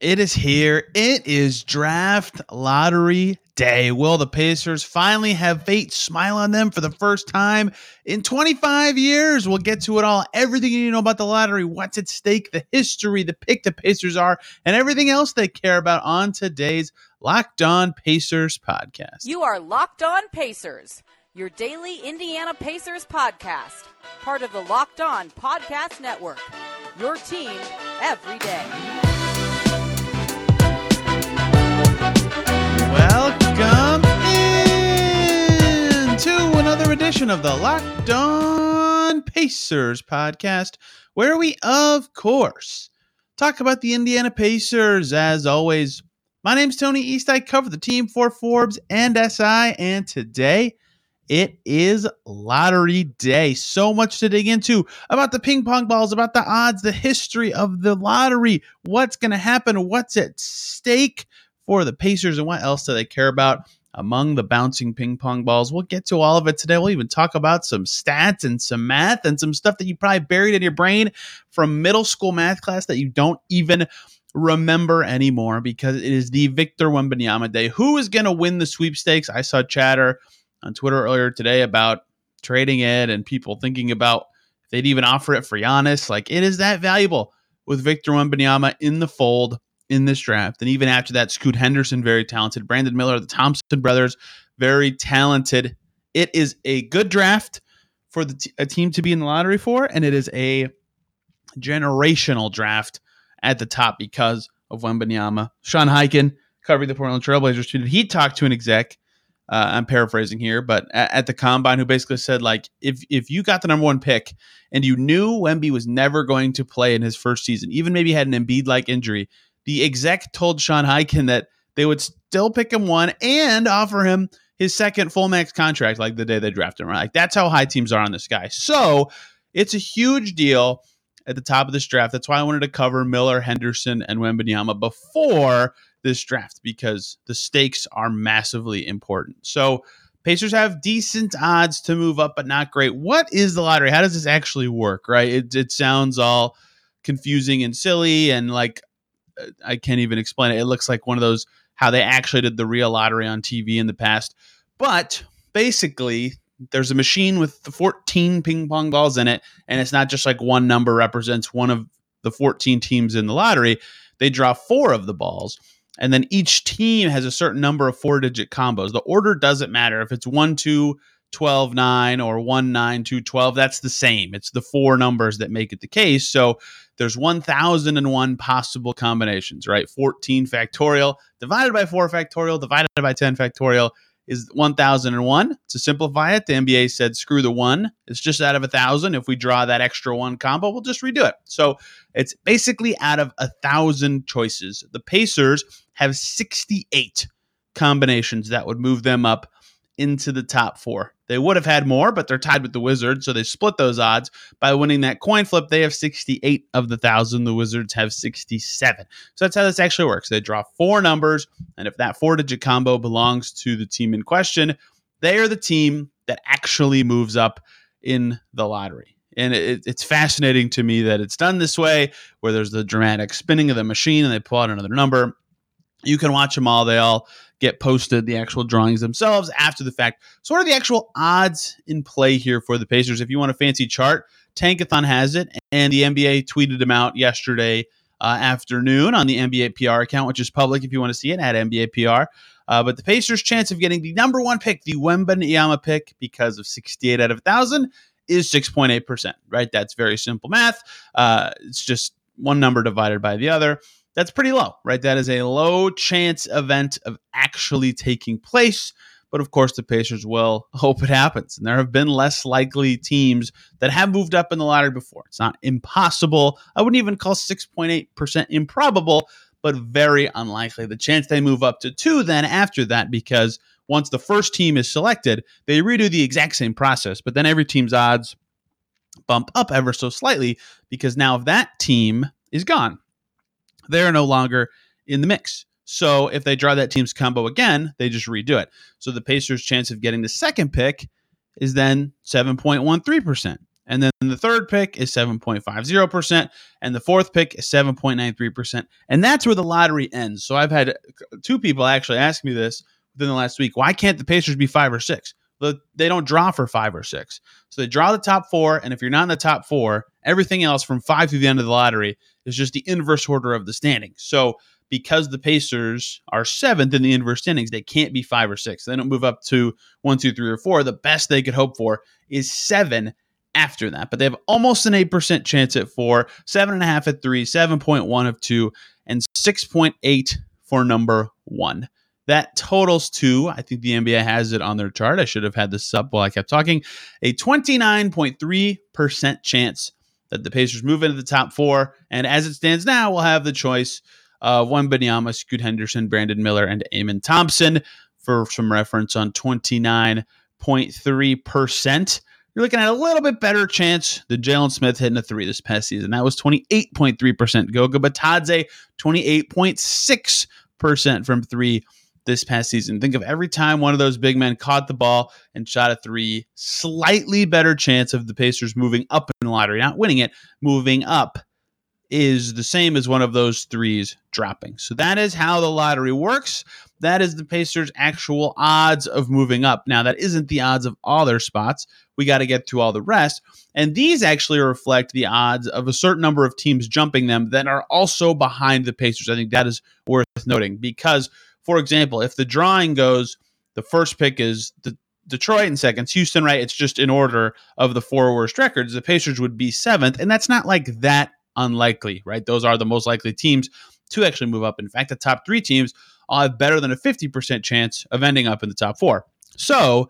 It is here. It is draft lottery day. Will the Pacers finally have fate smile on them for the first time in 25 years? We'll get to it all. Everything you know about the lottery, what's at stake, the history, the pick the Pacers are, and everything else they care about on today's Locked On Pacers podcast. You are Locked On Pacers, your daily Indiana Pacers podcast, part of the Locked On Podcast Network. Your team every day. Welcome in to another edition of the Locked On Pacers podcast, where we, of course, talk about the Indiana Pacers. As always, my name's Tony East. I cover the team for Forbes and SI, and today it is lottery day. So much to dig into about the ping pong balls, about the odds, the history of the lottery, what's going to happen, what's at stake for the Pacers, and what else do they care about among the bouncing ping pong balls? We'll get to all of it today. We'll even talk about some stats and some math and some stuff that you probably buried in your brain from middle school math class that you don't even remember anymore because it is the Victor Wembanyama day. Who is going to win the sweepstakes? I saw chatter on Twitter earlier today about trading it and people thinking about if they'd even offer it for Giannis. Like it is that valuable with Victor Wembanyama in the fold in this draft. And even after that, Scoot Henderson, very talented. Brandon Miller, the Thompson brothers, very talented. It is a good draft for the t- a team to be in the lottery for, and it is a generational draft at the top because of Wembanyama. Sean Highkin, covering the Portland Trailblazers, tweeted he talked to an exec. Uh, I'm paraphrasing here, but at, at, the combine, who basically said like, if if you got the number one pick and you knew Wemby was never going to play in his first season, even maybe had an Embiid like injury, the exec told Sean Highkin that they would still pick him one and offer him his second full max contract like the day they drafted him. Right? Like that's how high teams are on this guy. So it's a huge deal at the top of this draft. That's why I wanted to cover Miller, Henderson, and Wembanyama before this draft because the stakes are massively important. So Pacers have decent odds to move up, but not great. What is the lottery? How does this actually work? Right? It, it sounds all confusing and silly and like I can't even explain it. It looks like one of those how they actually did the real lottery on TV in the past. But basically, there's a machine with the 14 ping pong balls in it, and it's not just like one number represents one of the 14 teams in the lottery. They draw four of the balls, and then each team has a certain number of four digit combos. The order doesn't matter if it's 1, 2, 12 9 or 1 9 2 12 that's the same it's the four numbers that make it the case so there's 1001 possible combinations, right? 14 factorial divided by 4 factorial divided by 10 factorial is 1001. To simplify it, the NBA said screw the 1. It's just out of a 1000. If we draw that extra 1 combo, we'll just redo it. So, it's basically out of a 1000 choices. The Pacers have 68 combinations that would move them up into the top 4. They would have had more, but they're tied with the Wizards, so they split those odds by winning that coin flip. They have 68 of the thousand. The Wizards have 67. So that's how this actually works. They draw four numbers, and if that four digit combo belongs to the team in question, they are the team that actually moves up in the lottery. And it, it's fascinating to me that it's done this way, where there's the dramatic spinning of the machine and they pull out another number. You can watch them all. They all get posted the actual drawings themselves after the fact. So, what are the actual odds in play here for the Pacers? If you want a fancy chart, Tankathon has it, and the NBA tweeted them out yesterday uh, afternoon on the NBA PR account, which is public if you want to see it at NBA PR. Uh, but the Pacers' chance of getting the number one pick, the Wembanyama pick, because of 68 out of 1,000, is 6.8%, right? That's very simple math. Uh, it's just one number divided by the other that's pretty low, right? That is a low chance event of actually taking place. But of course, the Pacers will hope it happens. And there have been less likely teams that have moved up in the lottery before. It's not impossible. I wouldn't even call 6.8% improbable, but very unlikely. The chance they move up to two then after that, because once the first team is selected, they redo the exact same process. But then every team's odds bump up ever so slightly because now if that team is gone, they're no longer in the mix. So if they draw that team's combo again, they just redo it. So the Pacers' chance of getting the second pick is then 7.13%. And then the third pick is 7.50%. And the fourth pick is 7.93%. And that's where the lottery ends. So I've had two people actually ask me this within the last week. Why can't the Pacers be five or six? They don't draw for five or six. So they draw the top four. And if you're not in the top four, everything else from five to the end of the lottery is just the inverse order of the standings. So because the Pacers are seventh in the inverse standings, they can't be five or six. They don't move up to one, two, three, or four. The best they could hope for is seven after that. But they have almost an 8% chance at four, seven and a half at three, 7.1 of two, and 6.8 for number one. That totals to, I think the NBA has it on their chart. I should have had this up while I kept talking, a 29.3% chance that the Pacers move into the top four. And as it stands now, we'll have the choice of Wembanyama, Scoot Henderson, Brandon Miller, and Amen Thompson for some reference on 29.3%. You're looking at a little bit better chance than Jalen Smith hitting a three this past season. That was 28.3%. Goga Bitadze, 28.6% from three this past season. Think of every time one of those big men caught the ball and shot a three, slightly better chance of the Pacers moving up in the lottery, not winning it, moving up is the same as one of those threes dropping. So that is how the lottery works. That is the Pacers' actual odds of moving up. Now, that isn't the odds of all their spots. We got to get through all the rest. And these actually reflect the odds of a certain number of teams jumping them that are also behind the Pacers. I think that is worth noting because for example, if the drawing goes, the first pick is the Detroit and second, Houston, right? It's just in order of the four worst records. The Pacers would be seventh, and that's not like that unlikely, right? Those are the most likely teams to actually move up. In fact, the top three teams all have better than a 50% chance of ending up in the top four. So,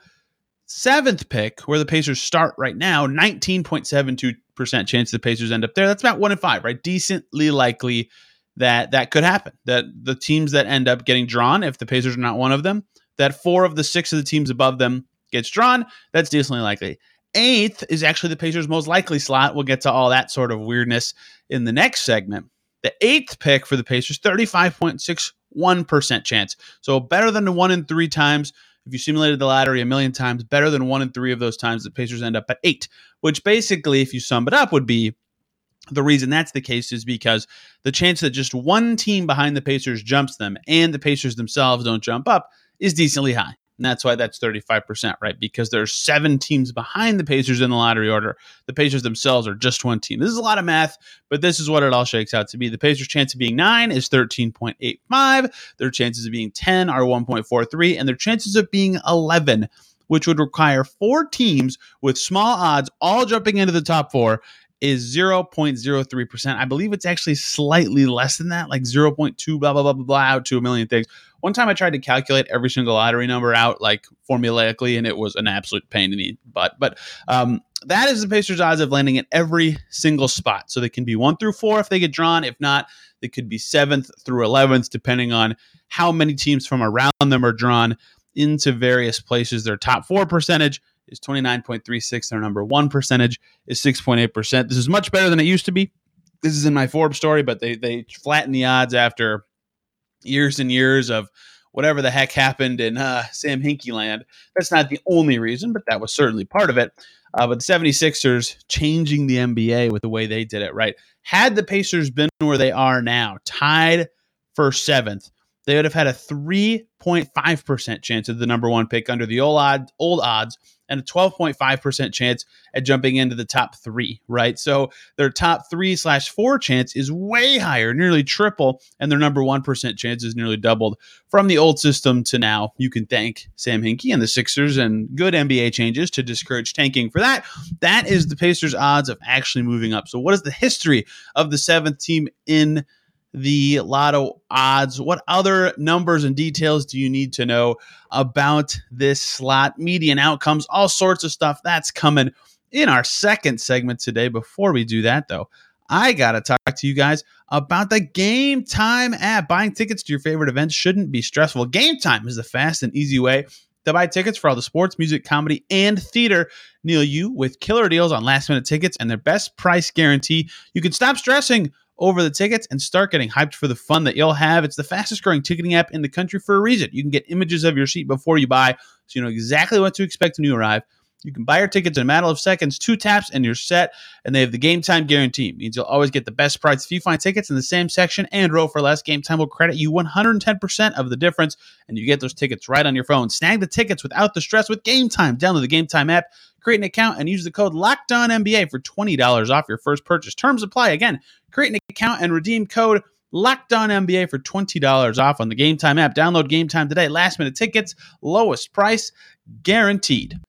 seventh pick, where the Pacers start right now, 19.72% chance the Pacers end up there. That's about one in five, right? Decently likely that that could happen. That the teams that end up getting drawn, if the Pacers are not one of them, that four of the six of the teams above them gets drawn. That's decently likely. Eighth is actually the Pacers' most likely slot. We'll get to all that sort of weirdness in the next segment. The eighth pick for the Pacers, 35.61% chance. So better than the one in three times. If you simulated the lottery a million times, better than one in three of those times the Pacers end up at eight, which basically, if you sum it up, would be the reason that's the case is because the chance that just one team behind the Pacers jumps them and the Pacers themselves don't jump up is decently high. And that's why that's 35%, right? Because there's seven teams behind the Pacers in the lottery order. The Pacers themselves are just one team. This is a lot of math, but this is what it all shakes out to be. The Pacers' chance of being nine is 13.85. Their chances of being 10 are 1.43, and their chances of being 11 which would require four teams with small odds all jumping into the top four is 0.03%. I believe it's actually slightly less than that, like 0.2, blah, blah, blah, blah, blah, out to a million things. One time I tried to calculate every single lottery number out, like formulaically, and it was an absolute pain in the butt. But um, that is the Pacers' odds of landing at every single spot. So they can be one through four if they get drawn. If not, they could be seventh through 11th, depending on how many teams from around them are drawn into various places. Their top four percentage is 29.36. Their number one percentage is 6.8%. This is much better than it used to be. This is in my Forbes story, but they they flatten the odds after years and years of whatever the heck happened in uh, Sam Hinkie land. That's not the only reason, but that was certainly part of it. Uh, but the 76ers changing the NBA with the way they did it, right? Had the Pacers been where they are now, tied for seventh, they would have had a 3.5% chance of the number one pick under the old, odd, old odds and a 12.5% chance at jumping into the top three, right? So their top three slash four chance is way higher, nearly triple, and their number one percent chance is nearly doubled from the old system to now. You can thank Sam Hinkie and the Sixers and good NBA changes to discourage tanking for that. That is the Pacers' odds of actually moving up. So, what is the history of the seventh team in? The lotto odds. What other numbers and details do you need to know about this slot? Median outcomes, all sorts of stuff that's coming in our second segment today. Before we do that, though, I got to talk to you guys about the Game Time app. Buying tickets to your favorite events shouldn't be stressful. Game Time is the fast and easy way to buy tickets for all the sports, music, comedy, and theater near you with killer deals on last minute tickets and their best price guarantee. You can stop stressing over the tickets and start getting hyped for the fun that you'll have. It's the fastest growing ticketing app in the country for a reason. You can get images of your seat before you buy, so you know exactly what to expect when you arrive. You can buy your tickets in a matter of seconds, two taps, and you're set. And they have the game time guarantee. It means you'll always get the best price. If you find tickets in the same section and row for less, Game Time will credit you 110% of the difference, and you get those tickets right on your phone. Snag the tickets without the stress with Game Time. Download the Game Time app, create an account, and use the code LOCKEDONNBA for $20 off your first purchase. Terms apply. Again, create an account and redeem code Locked on NBA for $20 off on the Game Time app. Download Game Time today. Last minute tickets, lowest price guaranteed.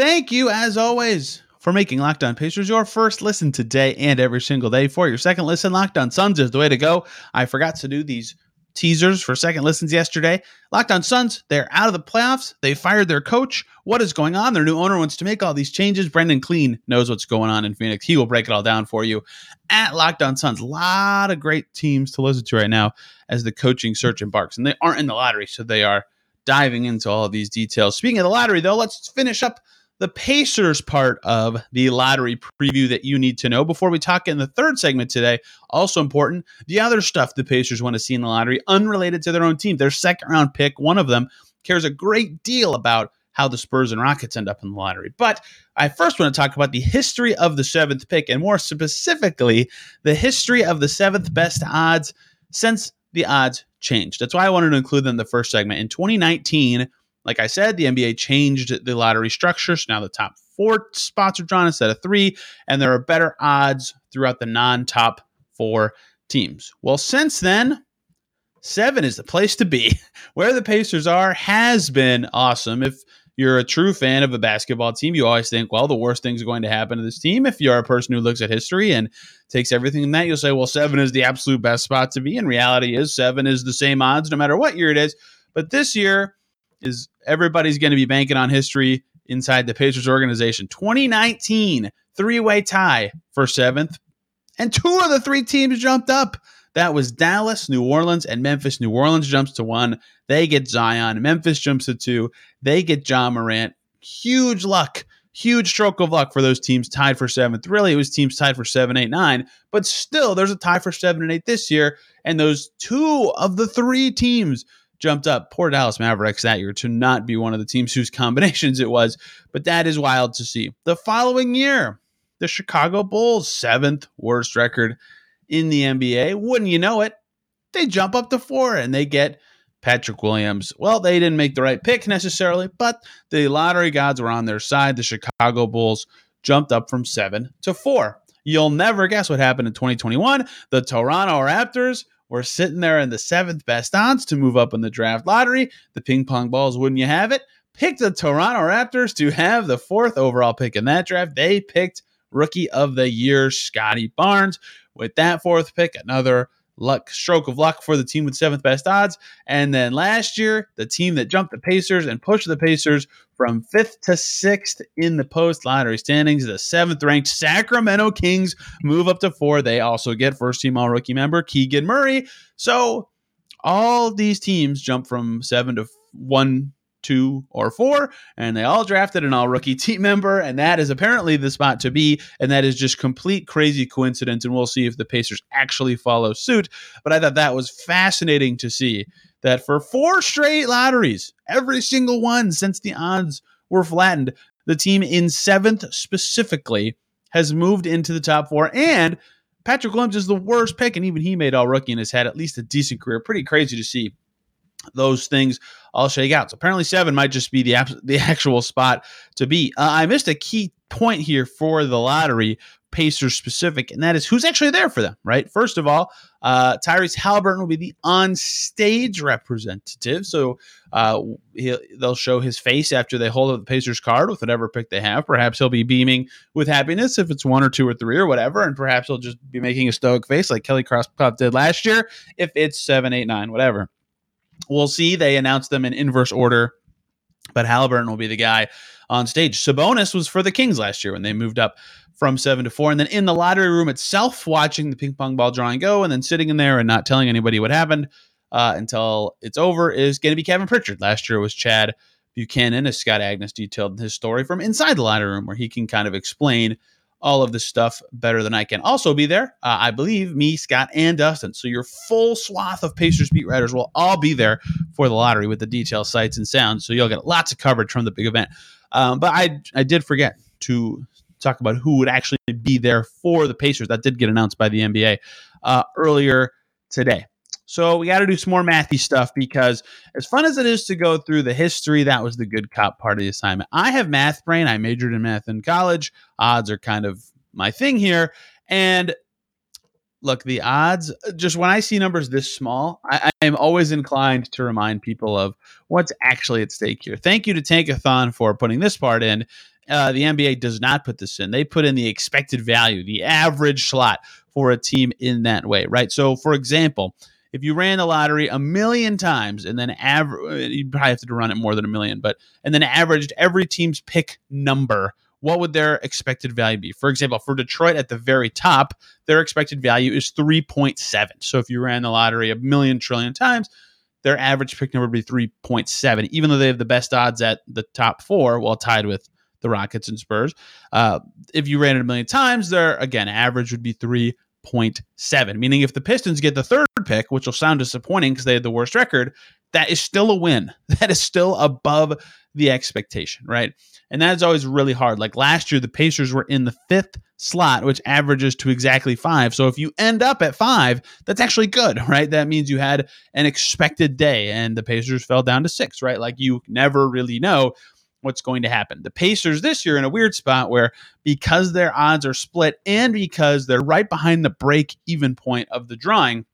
Thank you, as always, for making Locked On Pacers your first listen today and every single day. For your second listen, Locked On Suns is the way to go. I forgot to do these teasers for second listens yesterday. Locked On Suns, they're out of the playoffs. They fired their coach. What is going on? Their new owner wants to make all these changes. Brendan Clean knows what's going on in Phoenix. He will break it all down for you at Locked On Suns. A lot of great teams to listen to right now as the coaching search embarks. And they aren't in the lottery, so they are diving into all of these details. Speaking of the lottery, though, let's finish up the Pacers part of the lottery preview that you need to know before we talk in the third segment today. Also important, the other stuff the Pacers want to see in the lottery, unrelated to their own team. Their second round pick, one of them, cares a great deal about how the Spurs and Rockets end up in the lottery. But I first want to talk about the history of the seventh pick, and more specifically, the history of the seventh best odds since the odds changed. That's why I wanted to include them in the first segment. In 2019, like I said, the NBA changed the lottery structure. So now the top four spots are drawn instead of three, and there are better odds throughout the non top four teams. Well, since then, seven is the place to be. Where the Pacers are has been awesome. If you're a true fan of a basketball team, you always think, well, the worst thing's going to happen to this team. If you're a person who looks at history and takes everything in that, you'll say, well, seven is the absolute best spot to be. In reality, is seven is the same odds no matter what year it is. But this year, is everybody's going to be banking on history inside the Pacers organization. 2019 three way tie for seventh, and two of the three teams jumped up. That was Dallas, New Orleans, and Memphis. New Orleans jumps to one. They get Zion. Memphis jumps to two. They get Ja Morant. Huge luck. Huge stroke of luck for those teams tied for seventh. Really, it was teams tied for seven, eight, nine. But still, there's a tie for seven and eight this year. And those two of the three teams jumped up. Poor Dallas Mavericks that year to not be one of the teams whose combinations it was, but that is wild to see. The following year, the Chicago Bulls, seventh worst record in the NBA. Wouldn't you know it? They jump up to four and they get Patrick Williams. Well, they didn't make the right pick necessarily, but the lottery gods were on their side. The Chicago Bulls jumped up from seven to four. You'll never guess what happened in 2021. The Toronto Raptors we're sitting there in the seventh best odds to move up in the draft lottery. The ping pong balls, wouldn't you have it? Picked the Toronto Raptors to have the fourth overall pick in that draft. They picked rookie of the year, Scottie Barnes. With that fourth pick, another luck stroke of luck for the team with seventh best odds. And then last year, the team that jumped the Pacers and pushed the Pacers from fifth to sixth in the post lottery standings, the seventh ranked Sacramento Kings move up to four. They also get first team all rookie member Keegan Murray. So all these teams jump from seven to one two, or four, and they all drafted an all rookie team member, and that is apparently the spot to be, and that is just complete crazy coincidence, and we'll see if the Pacers actually follow suit. But I thought that was fascinating to see that for four straight lotteries, every single one since the odds were flattened, the team in seventh specifically has moved into the top four, and Patrick Williams is the worst pick, and even he made all rookie and has had at least a decent career. Pretty crazy to see those things all shake out. So apparently seven might just be the the actual spot to be. Uh, I missed a key point here for the lottery Pacers specific, and that is who's actually there for them, right? First of all, uh, Tyrese Halliburton will be the on-stage representative, so uh, they'll show his face after they hold up the Pacers card with whatever pick they have. Perhaps he'll be beaming with happiness if it's one or two or three or whatever, and perhaps he'll just be making a stoic face like Kelly Krauskopf did last year if it's seven, eight, nine, whatever. We'll see. They announced them in inverse order, but Halliburton will be the guy on stage. Sabonis was for the Kings last year when they moved up from seven to four. And then in the lottery room itself, watching the ping pong ball drawing go and then sitting in there and not telling anybody what happened uh, until it's over is going to be Kevin Pritchard. Last year was Chad Buchanan, as Scott Agness detailed his story from inside the lottery room, where he can kind of explain all of this stuff better than I can. Also be there, uh, I believe, me, Scott, and Dustin. So your full swath of Pacers beat writers will all be there for the lottery with the details, sights, and sounds. So you'll get lots of coverage from the big event. Um, but I I did forget to talk about who would actually be there for the Pacers. That did get announced by the NBA uh, earlier today. So we got to do some more mathy stuff because as fun as it is to go through the history, that was the good cop part of the assignment. I have math brain. I majored in math in college. Odds are kind of my thing here. And look, the odds, just when I see numbers this small, I, I am always inclined to remind people of what's actually at stake here. Thank you to Tankathon for putting this part in. Uh, the NBA does not put this in. They put in the expected value, the average slot for a team in that way, right? So, for example, if you ran the lottery a million times and then average, you probably have to run it more than a million, but and then averaged every team's pick number, what would their expected value be? For example, for Detroit at the very top, their expected value is 3.7. So if you ran the lottery a million trillion times, their average pick number would be 3.7, even though they have the best odds at the top four, while tied with the Rockets and Spurs. Uh, if you ran it a million times, their again average would be three 0.7, meaning if the Pistons get the third pick, which will sound disappointing because they had the worst record, that is still a win. That is still above the expectation, right? And that is always really hard. Like last year, the Pacers were in the fifth slot, which averages to exactly five. So if you end up at five, that's actually good, right? That means you had an expected day and the Pacers fell down to six, right? Like you never really know what's going to happen. The Pacers this year in a weird spot where because their odds are split and because they're right behind the break even point of the drawing,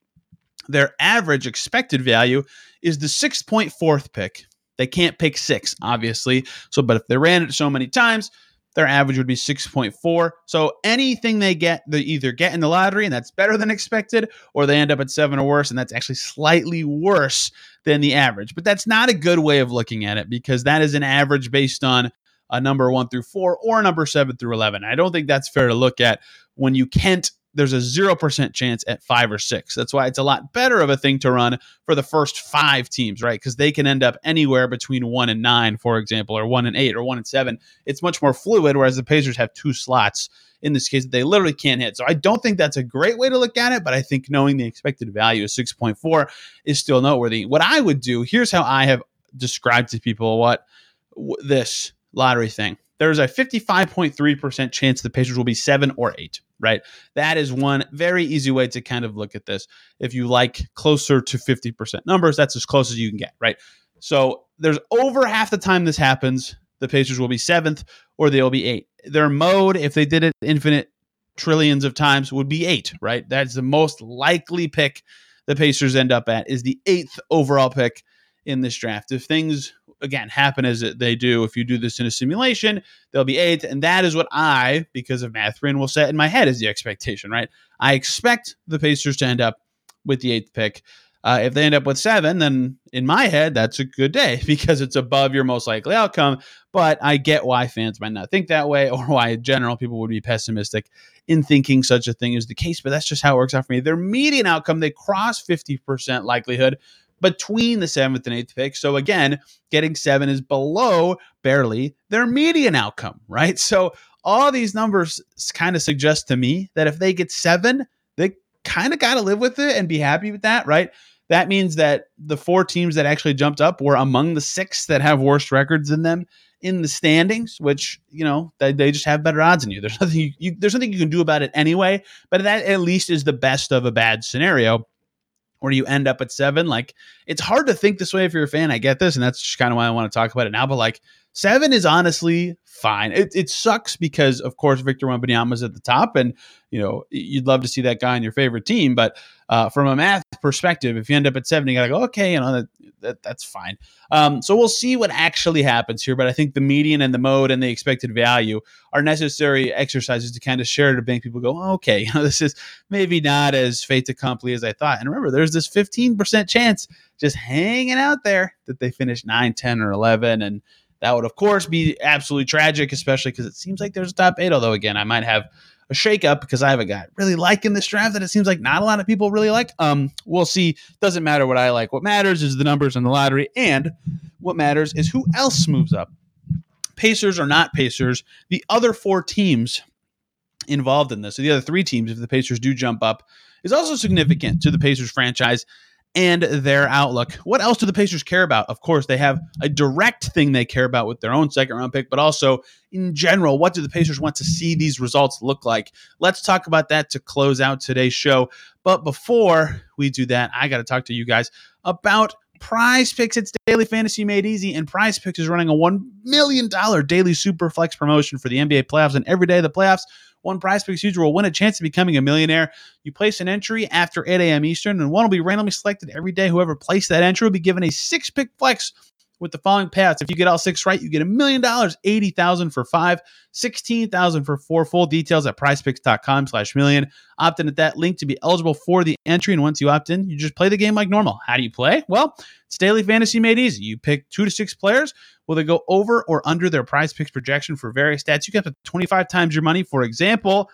their average expected value is the 6.4th pick. They can't pick six, obviously. So, but if they ran it so many times, their average would be 6.4. So anything they get, they either get in the lottery and that's better than expected, or they end up at seven or worse, and that's actually slightly worse than the average. But that's not a good way of looking at it because that is an average based on a number one through four or a number seven through 11. I don't think that's fair to look at when you can't there's a 0% chance at five or six. That's why it's a lot better of a thing to run for the first five teams, right? Because they can end up anywhere between one and nine, for example, or one and eight, or one and seven. It's much more fluid, whereas the Pacers have two slots in this case that they literally can't hit. So I don't think that's a great way to look at it, but I think knowing the expected value of 6.4 is still noteworthy. What I would do, here's how I have described to people what this lottery thing there's a 55.3% chance the Pacers will be seven or eight, right? That is one very easy way to kind of look at this. If you like closer to 50% numbers, that's as close as you can get, right? So there's over half the time this happens, the Pacers will be seventh or they'll be eight. Their mode, if they did it infinite trillions of times, would be eight, right? That's the most likely pick the Pacers end up at, is the eighth overall pick in this draft. If things again happen as they do. If you do this in a simulation they'll be eighth and that is what i because of math brain will set in my head as the expectation right? I expect the pacers to end up with the eighth pick. Uh, if they end up with seven then in my head that's a good day because it's above your most likely outcome. But i get why fans might not think that way or why in general people would be pessimistic in thinking such a thing is the case but that's just how it works out for me. Their median outcome they cross 50% likelihood between the seventh and eighth pick. So again, getting seven is below barely their median outcome, right? So all these numbers kind of suggest to me that if they get seven, they kind of got to live with it and be happy with that, right? That means that the four teams that actually jumped up were among the six that have worse records than them in the standings, which you know they, they just have better odds than you. There's nothing you, you, there's nothing you can do about it anyway. But that at least is the best of a bad scenario where you end up at seven. Like it's hard to think this way if you're a fan. I get this, and that's just kind of why I want to talk about it now. But like seven is honestly fine. It, it sucks because of course Victor Wembanyama's at the top, and you know you'd love to see that guy on your favorite team. But uh, from a math perspective, if you end up at seven, you gotta go okay, you know that, that that's fine. Um, so we'll see what actually happens here. But I think the median and the mode and the expected value are necessary exercises to kind of share to make people go, okay, you know, this is maybe not as fait accompli as I thought. And remember, there's this 15% chance just hanging out there that they finish 9, 10, or 11. And that would, of course, be absolutely tragic, especially because it seems like there's a top eight. Although, again, I might have a shakeup because I have a guy really liking this draft that it seems like not a lot of people really like. Um, we'll see. Doesn't matter what I like. What matters is the numbers in the lottery, and what matters is who else moves up. Pacers or not Pacers, the other four teams involved in this, so the other three teams, if the Pacers do jump up, is also significant to the Pacers franchise and their outlook. What else do the Pacers care about? Of course, they have a direct thing they care about with their own second round pick, but also in general, what do the Pacers want to see these results look like? Let's talk about that to close out today's show. But before we do that, I got to talk to you guys about Prize Picks. It's daily fantasy made easy, and Prize Picks is running a $1 million daily super flex promotion for the NBA playoffs. And every day of the playoffs, one prize picks user will win a chance of becoming a millionaire. You place an entry after 8 a.m. Eastern, and one will be randomly selected every day. Whoever placed that entry will be given a six pick flex with the following paths. If you get all six right, you get a million dollars, 80,000 for five, 16,000 for four. Full details at prizepicks.com slash million. Opt in at that link to be eligible for the entry. And once you opt in, you just play the game like normal. How do you play? Well, it's daily fantasy made easy. You pick two to six players. Will they go over or under their prize picks projection for various stats? You get up to 25 times your money. For example,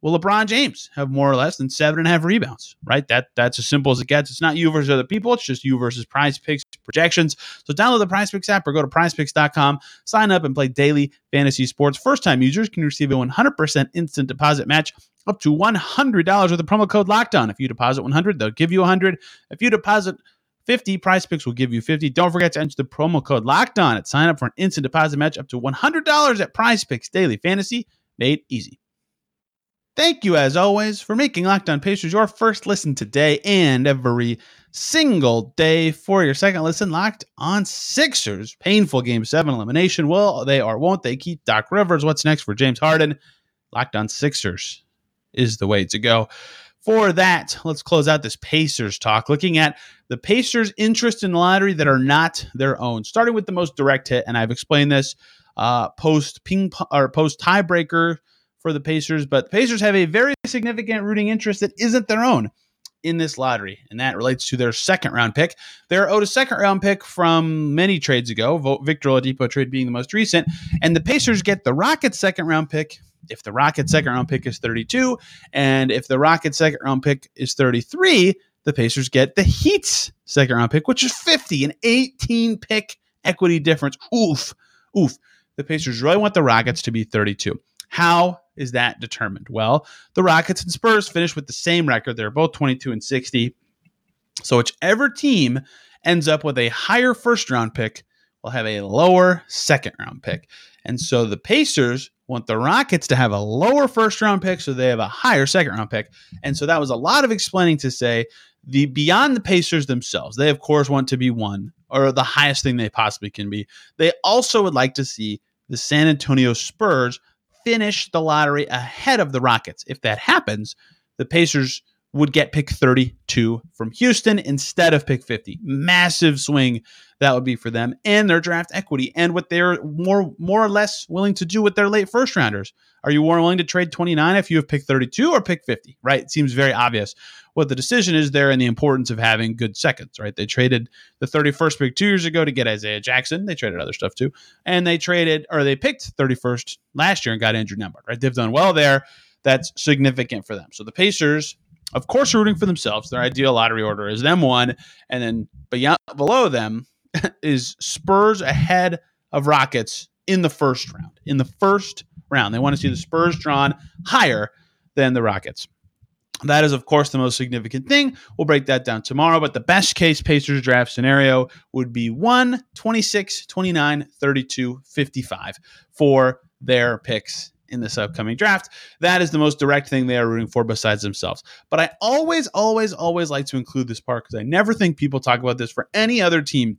will LeBron James have more or less than seven and a half rebounds? Right. That that's as simple as it gets. It's not you versus other people. It's just you versus Prize Picks projections. So download the Prize Picks app or go to PrizePicks.com, sign up and play daily fantasy sports. First time users can receive a 100% instant deposit match up to $100 with the promo code Locked On. If you deposit 100, they'll give you 100. If you deposit 50 prize picks will give you 50 don't forget to enter the promo code locked on at sign up for an instant deposit match up to $100 at prize picks daily fantasy made easy Thank you, as always, for making Locked On Pacers your first listen today and every single day for your second listen. Locked On Sixers, painful Game 7 elimination. Will they or won't they keep Doc Rivers? What's next for James Harden? Locked On Sixers is the way to go. For that, let's close out this Pacers talk, looking at the Pacers' interest in the lottery that are not their own. Starting with the most direct hit, and I've explained this uh, post ping or post tiebreaker for the Pacers, but the Pacers have a very significant rooting interest that isn't their own in this lottery, and that relates to their second round pick. They're owed a second round pick from many trades ago, Victor Oladipo trade being the most recent, and the Pacers get the Rockets' second round pick. If the Rockets' second round pick is 32, and if the Rockets' second round pick is 33, the Pacers get the Heat's second round pick, which is 50, an 18 pick equity difference. Oof, oof. The Pacers really want the Rockets to be 32. How is that determined? Well, the Rockets and Spurs finished with the same record. They're both 22 and 60. So whichever team ends up with a higher first round pick will have a lower second round pick. And so the Pacers want the Rockets to have a lower first round pick so they have a higher second round pick. And so that was a lot of explaining to say the beyond the Pacers themselves, they of course want to be one or the highest thing they possibly can be. They also would like to see the San Antonio Spurs finish the lottery ahead of the Rockets. If that happens, the Pacers would get pick 32 from Houston instead of pick 50. Massive swing that would be for them and their draft equity and what they're more more or less willing to do with their late first rounders. Are you more willing to trade 29 if you have pick 32 or pick 50? Right? It seems very obvious what the decision is there and the importance of having good seconds, right? They traded the 31st pick 2 years ago to get Isaiah Jackson. They traded other stuff too. And they traded or they picked 31st last year and got Andrew Nembhard, right? They've done well there. That's significant for them. So the Pacers of course, rooting for themselves. Their ideal lottery order is them one, and then beyond, below them is Spurs ahead of Rockets in the first round. In the first round, they want to see the Spurs drawn higher than the Rockets. That is, of course, the most significant thing. We'll break that down tomorrow. But the best case Pacers draft scenario would be 1, 26, 29, 32, 55 for their picks in this upcoming draft. That is the most direct thing they are rooting for besides themselves. But I always, always, always like to include this part because I never think people talk about this for any other team.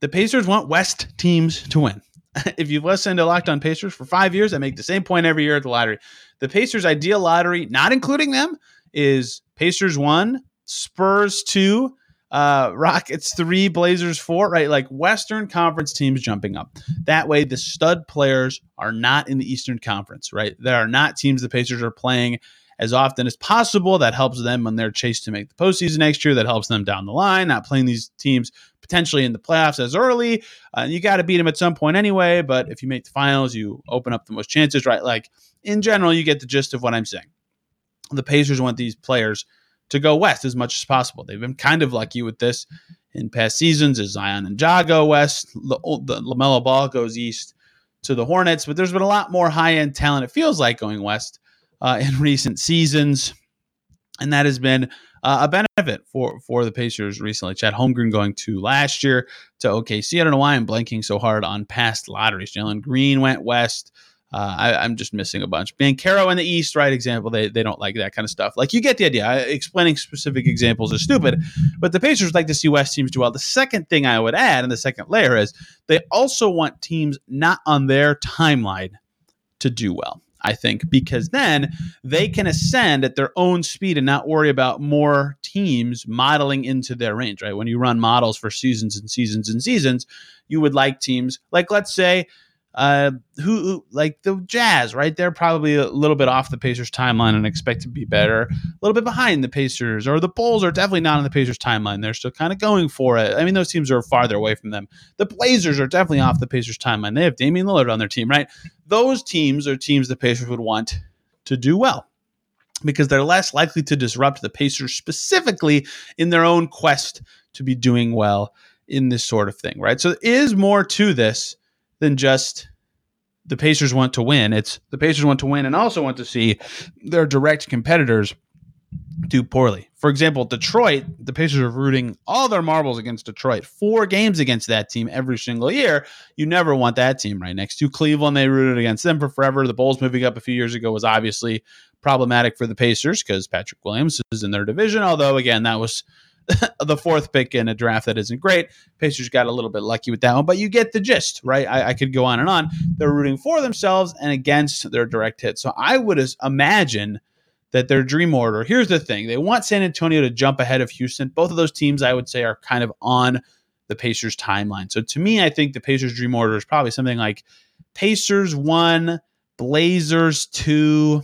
The Pacers want West teams to win. if you've listened to Locked On Pacers for five years, I make the same point every year at the lottery. The Pacers' ideal lottery, not including them, is Pacers one, Spurs two, uh, Rockets three, Blazers four, right? Like Western Conference teams jumping up. That way, the stud players are not in the Eastern Conference, right? There are not teams the Pacers are playing as often as possible. That helps them when they're chased to make the postseason next year. That helps them down the line, not playing these teams potentially in the playoffs as early. Uh, you got to beat them at some point anyway. But if you make the finals, you open up the most chances, right? Like in general, you get the gist of what I'm saying. The Pacers want these players to go west as much as possible. They've been kind of lucky with this in past seasons as Zion and Ja go west, the, LaMelo Ball goes east to the Hornets, but there's been a lot more high end talent, it feels like, going west uh, in recent seasons. And that has been uh, a benefit for for the Pacers recently. Chet Holmgren going to last year to OKC. I don't know why I'm blanking so hard on past lotteries. Jalen Green went west. Uh, I, am just missing a bunch. Banchero in the East, right? Example, they, they don't like that kind of stuff. Like you get the idea. I, explaining specific examples is stupid, but the Pacers like to see West teams do well. The second thing I would add, and the second layer is they also want teams not on their timeline to do well. I think, because then they can ascend at their own speed and not worry about more teams modeling into their range, right? When you run models for seasons and seasons and seasons, you would like teams like, let's say, uh, who, who, like the Jazz, right? They're probably a little bit off the Pacers timeline and expect to be better. A little bit behind the Pacers, or the Bulls are definitely not on the Pacers timeline. They're still kind of going for it. I mean, those teams are farther away from them. The Blazers are definitely off the Pacers timeline. They have Damian Lillard on their team, right? Those teams are teams the Pacers would want to do well because they're less likely to disrupt the Pacers specifically in their own quest to be doing well in this sort of thing, right? So there is more to this than just the Pacers want to win. It's the Pacers want to win and also want to see their direct competitors do poorly. For example, Detroit, the Pacers are rooting all their marbles against Detroit. Four games against that team every single year. You never want that team right next to Cleveland. They rooted against them for forever. The Bulls moving up a few years ago was obviously problematic for the Pacers because Patrick Williams is in their division. Although, again, that was the fourth pick in a draft that isn't great. Pacers got a little bit lucky with that one, but you get the gist, right? I, I could go on and on. They're rooting for themselves and against their direct hit. So I would imagine that their dream order. Here's the thing: they want San Antonio to jump ahead of Houston. Both of those teams, I would say, are kind of on the Pacers timeline. So to me, I think the Pacers dream order is probably something like Pacers one, Blazers two,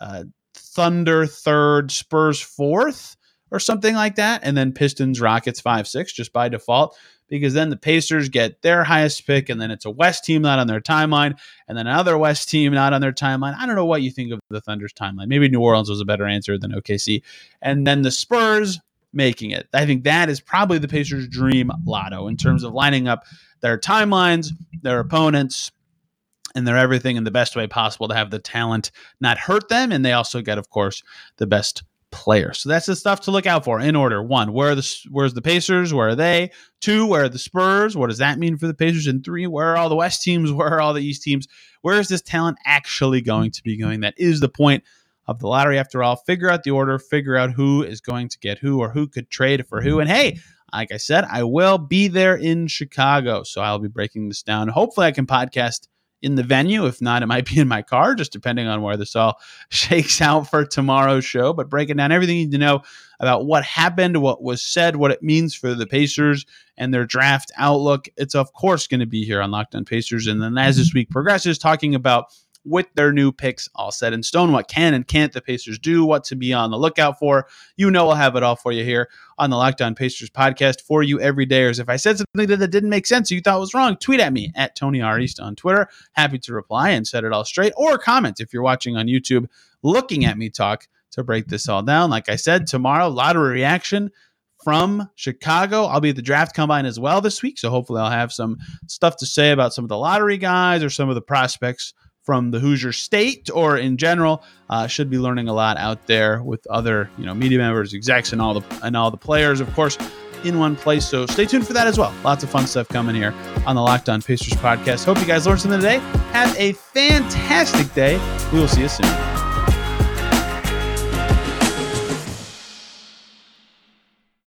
uh, Thunder third, Spurs fourth or something like that. And then Pistons, Rockets, 5 6 just by default, because then the Pacers get their highest pick, and then it's a West team not on their timeline, and then another West team not on their timeline. I don't know what you think of the Thunder's timeline. Maybe New Orleans was a better answer than OKC. And then the Spurs making it. I think that is probably the Pacers' dream lotto in terms of lining up their timelines, their opponents, and their everything in the best way possible to have the talent not hurt them. And they also get, of course, the best player. So that's the stuff to look out for in order. One, where are the where's the Pacers? Where are they? Two, where are the Spurs? What does that mean for the Pacers? And three, where are all the West teams? Where are all the East teams? Where is this talent actually going to be going? That is the point of the lottery after all. Figure out the order, figure out who is going to get who or who could trade for who. And hey, like I said, I will be there in Chicago. So I'll be breaking this down. Hopefully I can podcast in the venue. If not, it might be in my car, just depending on where this all shakes out for tomorrow's show. But breaking down everything you need to know about what happened, what was said, what it means for the Pacers and their draft outlook. It's, of course, going to be here on Locked On Pacers. And then as this mm-hmm. week progresses, talking about with their new picks all set in stone. What can and can't the Pacers do? What to be on the lookout for? You know, we'll have it all for you here on the Locked On Pacers podcast for you every day. Or if I said something that, didn't make sense, you thought was wrong, tweet at me at Tony R East on Twitter. Happy to reply and set it all straight. Or comment if you're watching on YouTube, looking at me talk to break this all down. Like I said, tomorrow lottery reaction from Chicago. I'll be at the draft combine as well this week. So hopefully I'll have some stuff to say about some of the lottery guys or some of the prospects from the Hoosier State or in general. Uh, should be learning a lot out there with other you know media members, execs, and all the and all the players, of course, in one place. So stay tuned for that as well. Lots of fun stuff coming here on the Locked On Pacers podcast. Hope you guys learned something today. Have a fantastic day. We will see you soon.